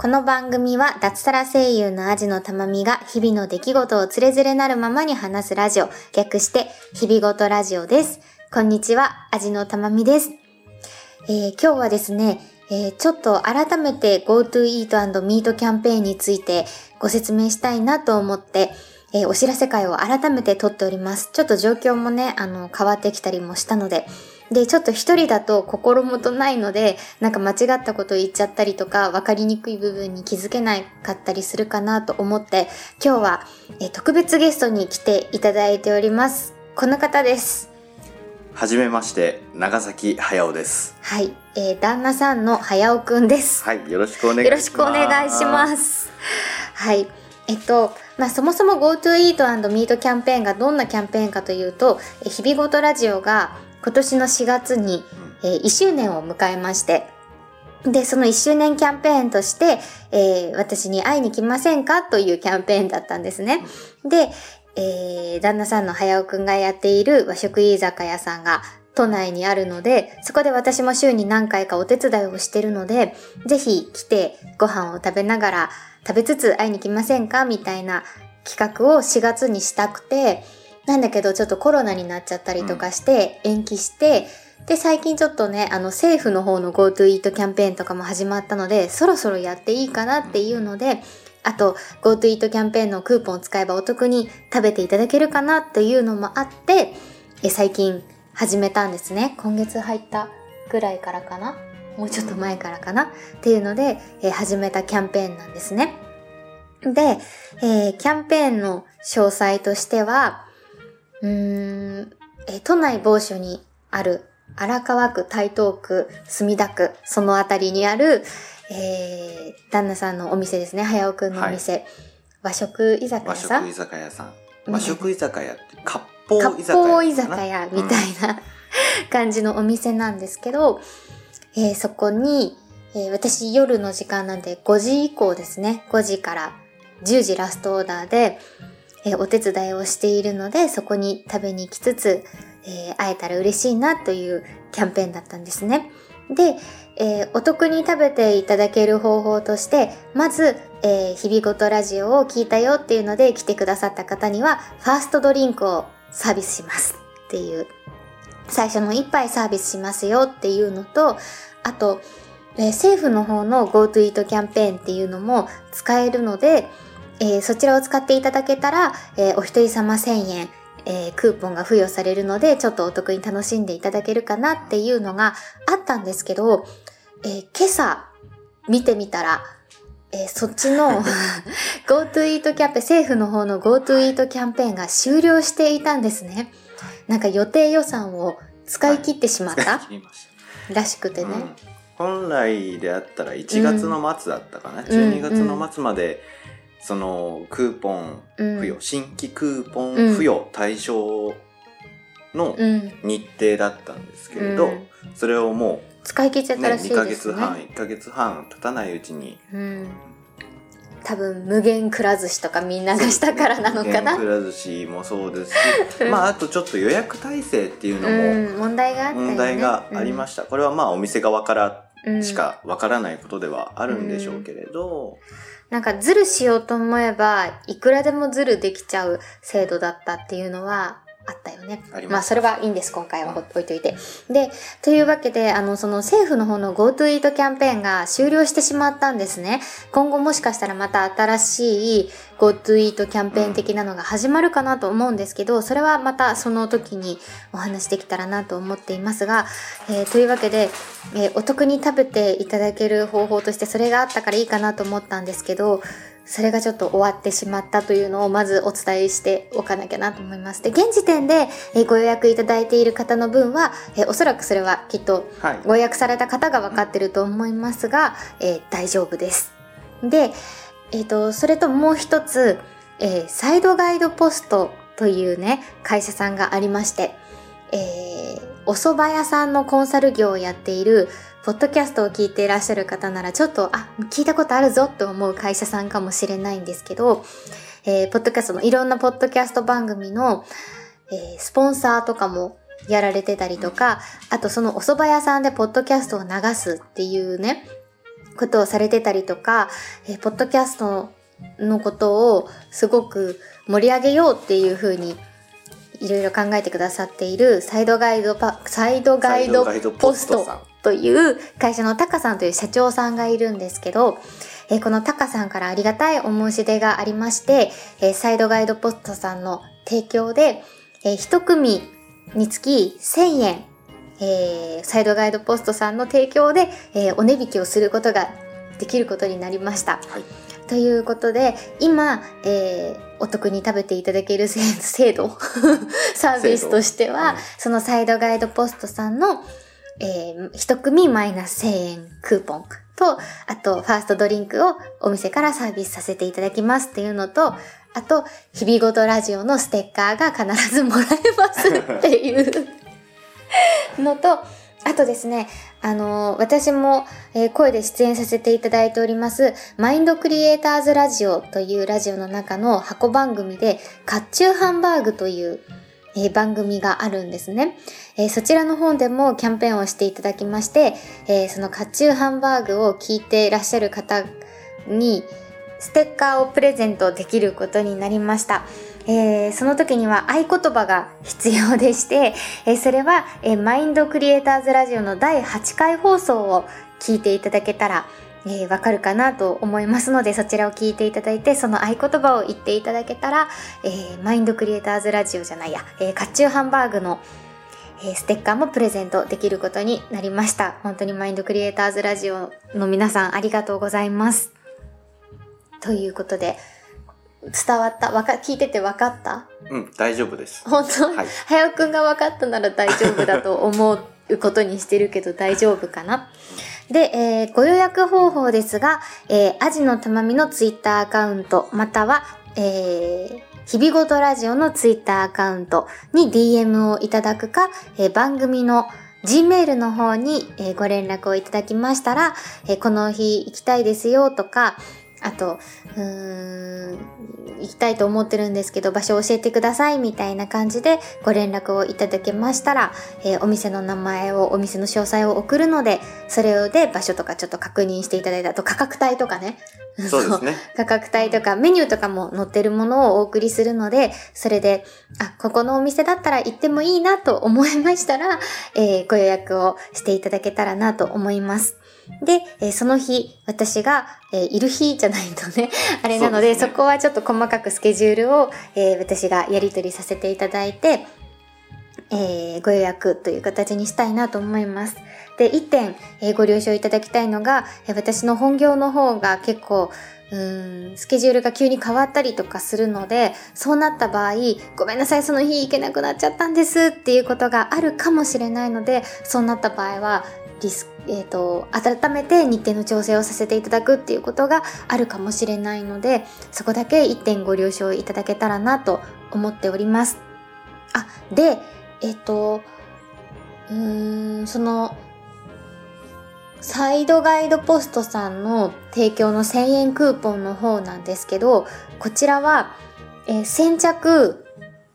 この番組は脱サラ声優のアジのたまみが日々の出来事をつれづれなるままに話すラジオ、略して日々ごとラジオです。こんにちは、アジのたまみです。えー今日はですね、えーちょっと改めて GoTo Eat and Meet キャンペーンについてご説明したいなと思って、えーお知らせ会を改めて撮っております。ちょっと状況もね、あの、変わってきたりもしたので、で、ちょっと一人だと心もとないので、なんか間違ったことを言っちゃったりとか、わかりにくい部分に気づけなかったりするかなと思って、今日は、えー特別ゲストに来ていただいております。この方です。はじめまして、長崎駿です。はい、えー旦那さんの早尾くんです。はい、よろしくお願いします。よろしくお願いしま。す。はい。えっと、まあ、そもそも GoTo Eat and Meet キャンペーンがどんなキャンペーンかというと、え日々ごとラジオが今年の4月に、えー1周年を迎えまして、で、その1周年キャンペーンとして、えー私に会いに来ませんかというキャンペーンだったんですね。で、えー旦那さんの早尾くんがやっている和食居酒屋さんが都内にあるので、そこで私も週に何回かお手伝いをしてるので、ぜひ来てご飯を食べながら食べつつ会いに来ませんかみたいな企画を4月にしたくて、なんだけどちょっとコロナになっちゃったりとかして延期して、で、最近ちょっとね、あの政府の方の GoTo Eat キャンペーンとかも始まったので、そろそろやっていいかなっていうので、あと GoTo Eat キャンペーンのクーポンを使えばお得に食べていただけるかなというのもあって、え最近始めたんですね。今月入ったぐらいからかな？もうちょっと前からかな？っていうので、えー始めたキャンペーンなんですね。で、えーキャンペーンの詳細としては、うーん、えー都内某所にある荒川区、台東区、墨田区、そのあたりにある、えー旦那さんのお店ですね、早尾くんのお店。和食居酒屋和さん？食居酒屋さん。うん。和食居酒屋って、割烹割居酒屋かな？烹居酒屋みたいな、感じのお店なんですけど、えーそこに、えー私夜の時間なんで5時以降ですね、5時から10時ラストオーダーで、えお手伝いをしているので、そこに食べに行きつつ、えー会えたら嬉しいなというキャンペーンだったんですね。で、えーお得に食べていただける方法として、まず、えー日々ごとラジオを聞いたよっていうので来てくださった方には、ファーストドリンクをサービスしますっていう、最初の一杯サービスしますよっていうのと、あと、えー政府の方の GoTo Eat キャンペーンっていうのも使えるので、えーそちらを使っていただけたら、えーお一人様1000円、えークーポンが付与されるので、ちょっとお得に楽しんでいただけるかなっていうのがあったんですけど、えー今朝見てみたら、えーそっちの GoTo Eat キャンペーン、政府の方の GoTo Eat キャンペーンが終了していたんですね。なんか予定予算を使い切ってしまった、使いらしくてた。ね。うん本来であったら1月の末だったかな。ん12月の末まで、そのクーポンうん。付与、新規クーポン付与対象のうん。日程だったんですけれど、うんそれをも使い切っちゃう、ね、ったらしい2ヶですね。月半、1ヶ月半経たないうちにうん。多分無限くら寿司とかみんながしたからなのかな。天ぷら寿司もそうですし まああとちょっと予約体制っていうのもうん、問題があね。問題がありました、これはまあお店側からうんしかわからないことではあるんでしょうけれど、なんかズルしようと思えば、いくらでもズルできちゃう制度だったっていうのはあったよね。ありますまあそれはいいんです、今回はほ置いといて。で、というわけで、あの、その政府の方の GoTo Eat キャンペーンが終了してしまったんですね。今後もしかしたらまた新しい GoTo Eat キャンペーン的なのが始まるかなと思うんですけど、それはまたその時にお話できたらなと思っていますが、えーというわけで、えーお得に食べていただける方法としてそれがあったからいいかなと思ったんですけど、それがちょっと終わってしまったというのをまずお伝えしておかなきゃなと思います。で、現時点で、えーご予約いただいている方の分は、えーおそらくそれはきっとはいご予約された方が分かってると思いますが、えー大丈夫です。で、えっ、と、それともう一つ、えーサイドガイドポストというね、会社さんがありまして、えーお蕎麦屋さんのコンサル業をやっている、ポッドキャストを聞いていらっしゃる方なら、ちょっと、あ、聞いたことあるぞって思う会社さんかもしれないんですけど、えーポッドキャストの、いろんなポッドキャスト番組の、えースポンサーとかもやられてたりとか、あとそのお蕎麦屋さんでポッドキャストを流すっていうね、ことをされてたりとか、えーポッドキャストのことをすごく盛り上げようっていう風にいろいろ考えてくださっているサイドガイドパ、サイドガイドポストという会社のタカさんという社長さんがいるんですけど、えーこのタカさんからありがたいお申し出がありまして、えーサイドガイドポストさんの提供で、えー一組につき1000円、えーサイドガイドポストさんの提供で、えーお値引きをすることができることになりました。はいということで、今、えーお得に食べていただける制 制度、サービスとしては、うんそのサイドガイドポストさんの、えー一組マイナス1000円クーポンと、あと、ファーストドリンクをお店からサービスさせていただきますっていうのと、あと、日々ごとラジオのステッカーが必ずもらえますっていうのと、あとですね、あのー私も、えー声で出演させていただいております、マインドクリエイターズラジオというラジオの中の箱番組で、甲冑ハンバーグという、えー番組があるんですね、えそちらの方でもキャンペーンをしていただきまして、えーその甲冑ハンバーグを聞いていらっしゃる方に、ステッカーをプレゼントできることになりました。えーその時には合言葉が必要でして、えーそれは、えーマインドクリエイターズラジオの第8回放送を聞いていただけたら、えわかるかなと思いますので、そちらを聞いていただいて、その合言葉を言っていただけたら、えマインドクリエイターズラジオじゃないや、えー、甲冑ハンバーグのえステッカーもプレゼントできることになりました。本当にマインドクリエイターズラジオの皆さんありがとうございます。ということで、伝わった？わか、聞いてて分かった？うん大丈夫です。本当、はい。はやくんが分かったなら大丈夫だと思うことにしてるけど大丈夫かな？で、えーご予約方法ですが、えー、アジのたまみのツイッターアカウント、または、えー、日々ごとラジオのツイッターアカウントに DM をいただくか、えー番組の Gmail の方に、えーご連絡をいただきましたら、えーこの日行きたいですよとか、あと、うーん、行きたいと思ってるんですけど、場所を教えてくださいみたいな感じでご連絡をいただけましたら、えーお店の名前を、お店の詳細を送るので、それで場所とかちょっと確認していただいたあと価格帯とかね。そうですね 価格帯とかメニューとかも載ってるものをお送りするので、それで、あ、ここのお店だったら行ってもいいなと思いましたら、えーご予約をしていただけたらなと思います。で、えーその日、私が、えーいる日じゃないとね、あれなので、そそこはちょっと細かくスケジュールを、えー私がやり取りさせていただいて、えーご予約という形にしたいなと思います。で、一点、えーご了承いただきたいのが、えー私の本業の方が結構、うーん、スケジュールが急に変わったりとかするので、そうなった場合、ごめんなさい、その日行けなくなっちゃったんですっていうことがあるかもしれないので、そうなった場合は、リスえっ、と、改めて日程の調整をさせていただくっていうことがあるかもしれないので、そこだけ一点ご了承いただけたらなと思っております。あ、で、えっ、と、うーん、その、サイドガイドポストさんの提供の1000円クーポンの方なんですけど、こちらは、えー先着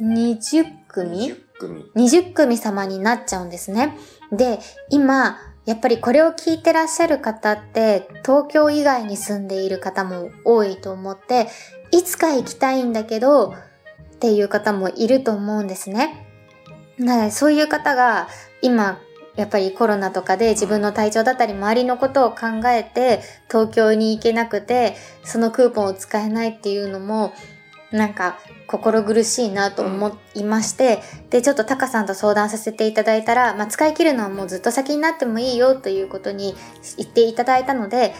20組？10組 ?20 組様になっちゃうんですね。で、今、やっぱりこれを聞いてらっしゃる方って、東京以外に住んでいる方も多いと思って、いつか行きたいんだけど、っていう方もいると思うんですね。なので、そういう方が、今、やっぱりコロナとかで自分の体調だったり周りのことを考えて東京に行けなくてそのクーポンを使えないっていうのもなんか心苦しいなと思いまして、でちょっとタカさんと相談させていただいたら、まあ、使い切るのはもうずっと先になってもいいよということに言っていただいたので、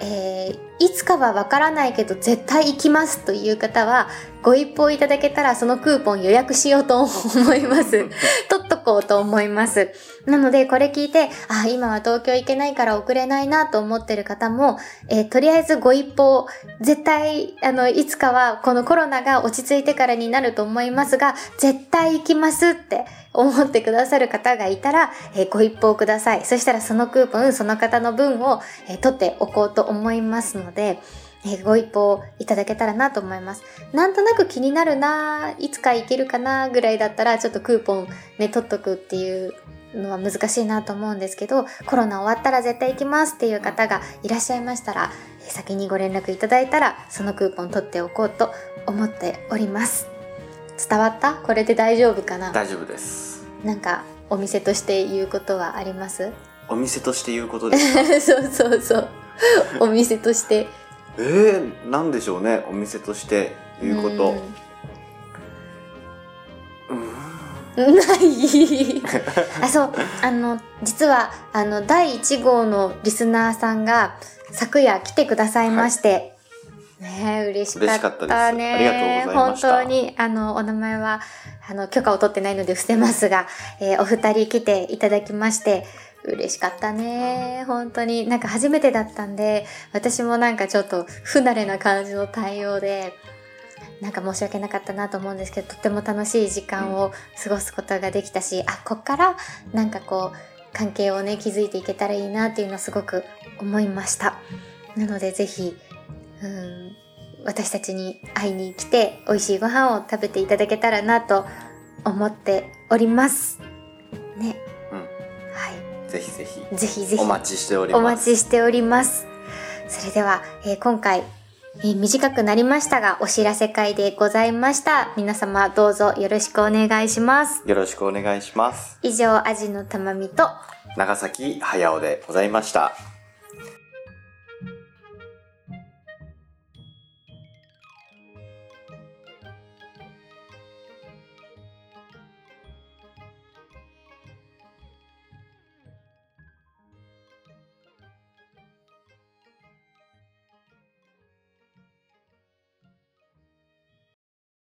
えーいつかはわからないけど絶対行きますという方はご一報いただけたらそのクーポン予約しようと思います。取っとこうと思います。なのでこれ聞いて、あ、今は東京行けないから送れないなと思ってる方も、えーとりあえずご一報、絶対、あの、いつかはこのコロナが落ち着いてからになると思いますが、絶対行きますって思ってくださる方がいたら、えーご一報ください。そしたらそのクーポン、その方の分を、えー取っておこうと思いますので、えーご一報いただけたらなと思います。なんとなく気になるな、いつか行けるかなぐらいだったら、ちょっとクーポンね、取っとくっていうのは難しいなと思うんですけど、コロナ終わったら絶対行きますっていう方がいらっしゃいましたら、えー先にご連絡いただいたら、そのクーポン取っておこうと思っております。伝わった？これで大丈夫かな？大丈夫ですなんか、お店として言うことはあります？お店として言うことですか？そうそうそう。お店として。えー、なんでしょうねお店として言うこと。ない。あ、そう。あの、実は、あの、第1号のリスナーさんが、昨夜来てくださいまして、ねえ嬉しかったね。嬉しかったです。ありがとうございました。本当に、あの、お名前は、あの、許可を取ってないので伏せますが、えーお二人来ていただきまして、嬉しかったね。本当に。なんか初めてだったんで、私もなんかちょっと不慣れな感じの対応で、なんか申し訳なかったなと思うんですけど、とっても楽しい時間を過ごすことができたし、あ、こっからなんかこう、関係をね、築いていけたらいいなっていうのをすごく思いました。なのでぜひ、うん、私たちに会いに来て、美味しいご飯を食べていただけたらなと思っております。ね。ぜひぜひい。ぜひぜひ。お待ちしておりますお待ちしております。それでは、えー今回、えー短くなりましたが、お知らせ会でございました。皆様どうぞよろしくお願いします。よろしくお願いします以上、アジのたまみと、長崎駿でございました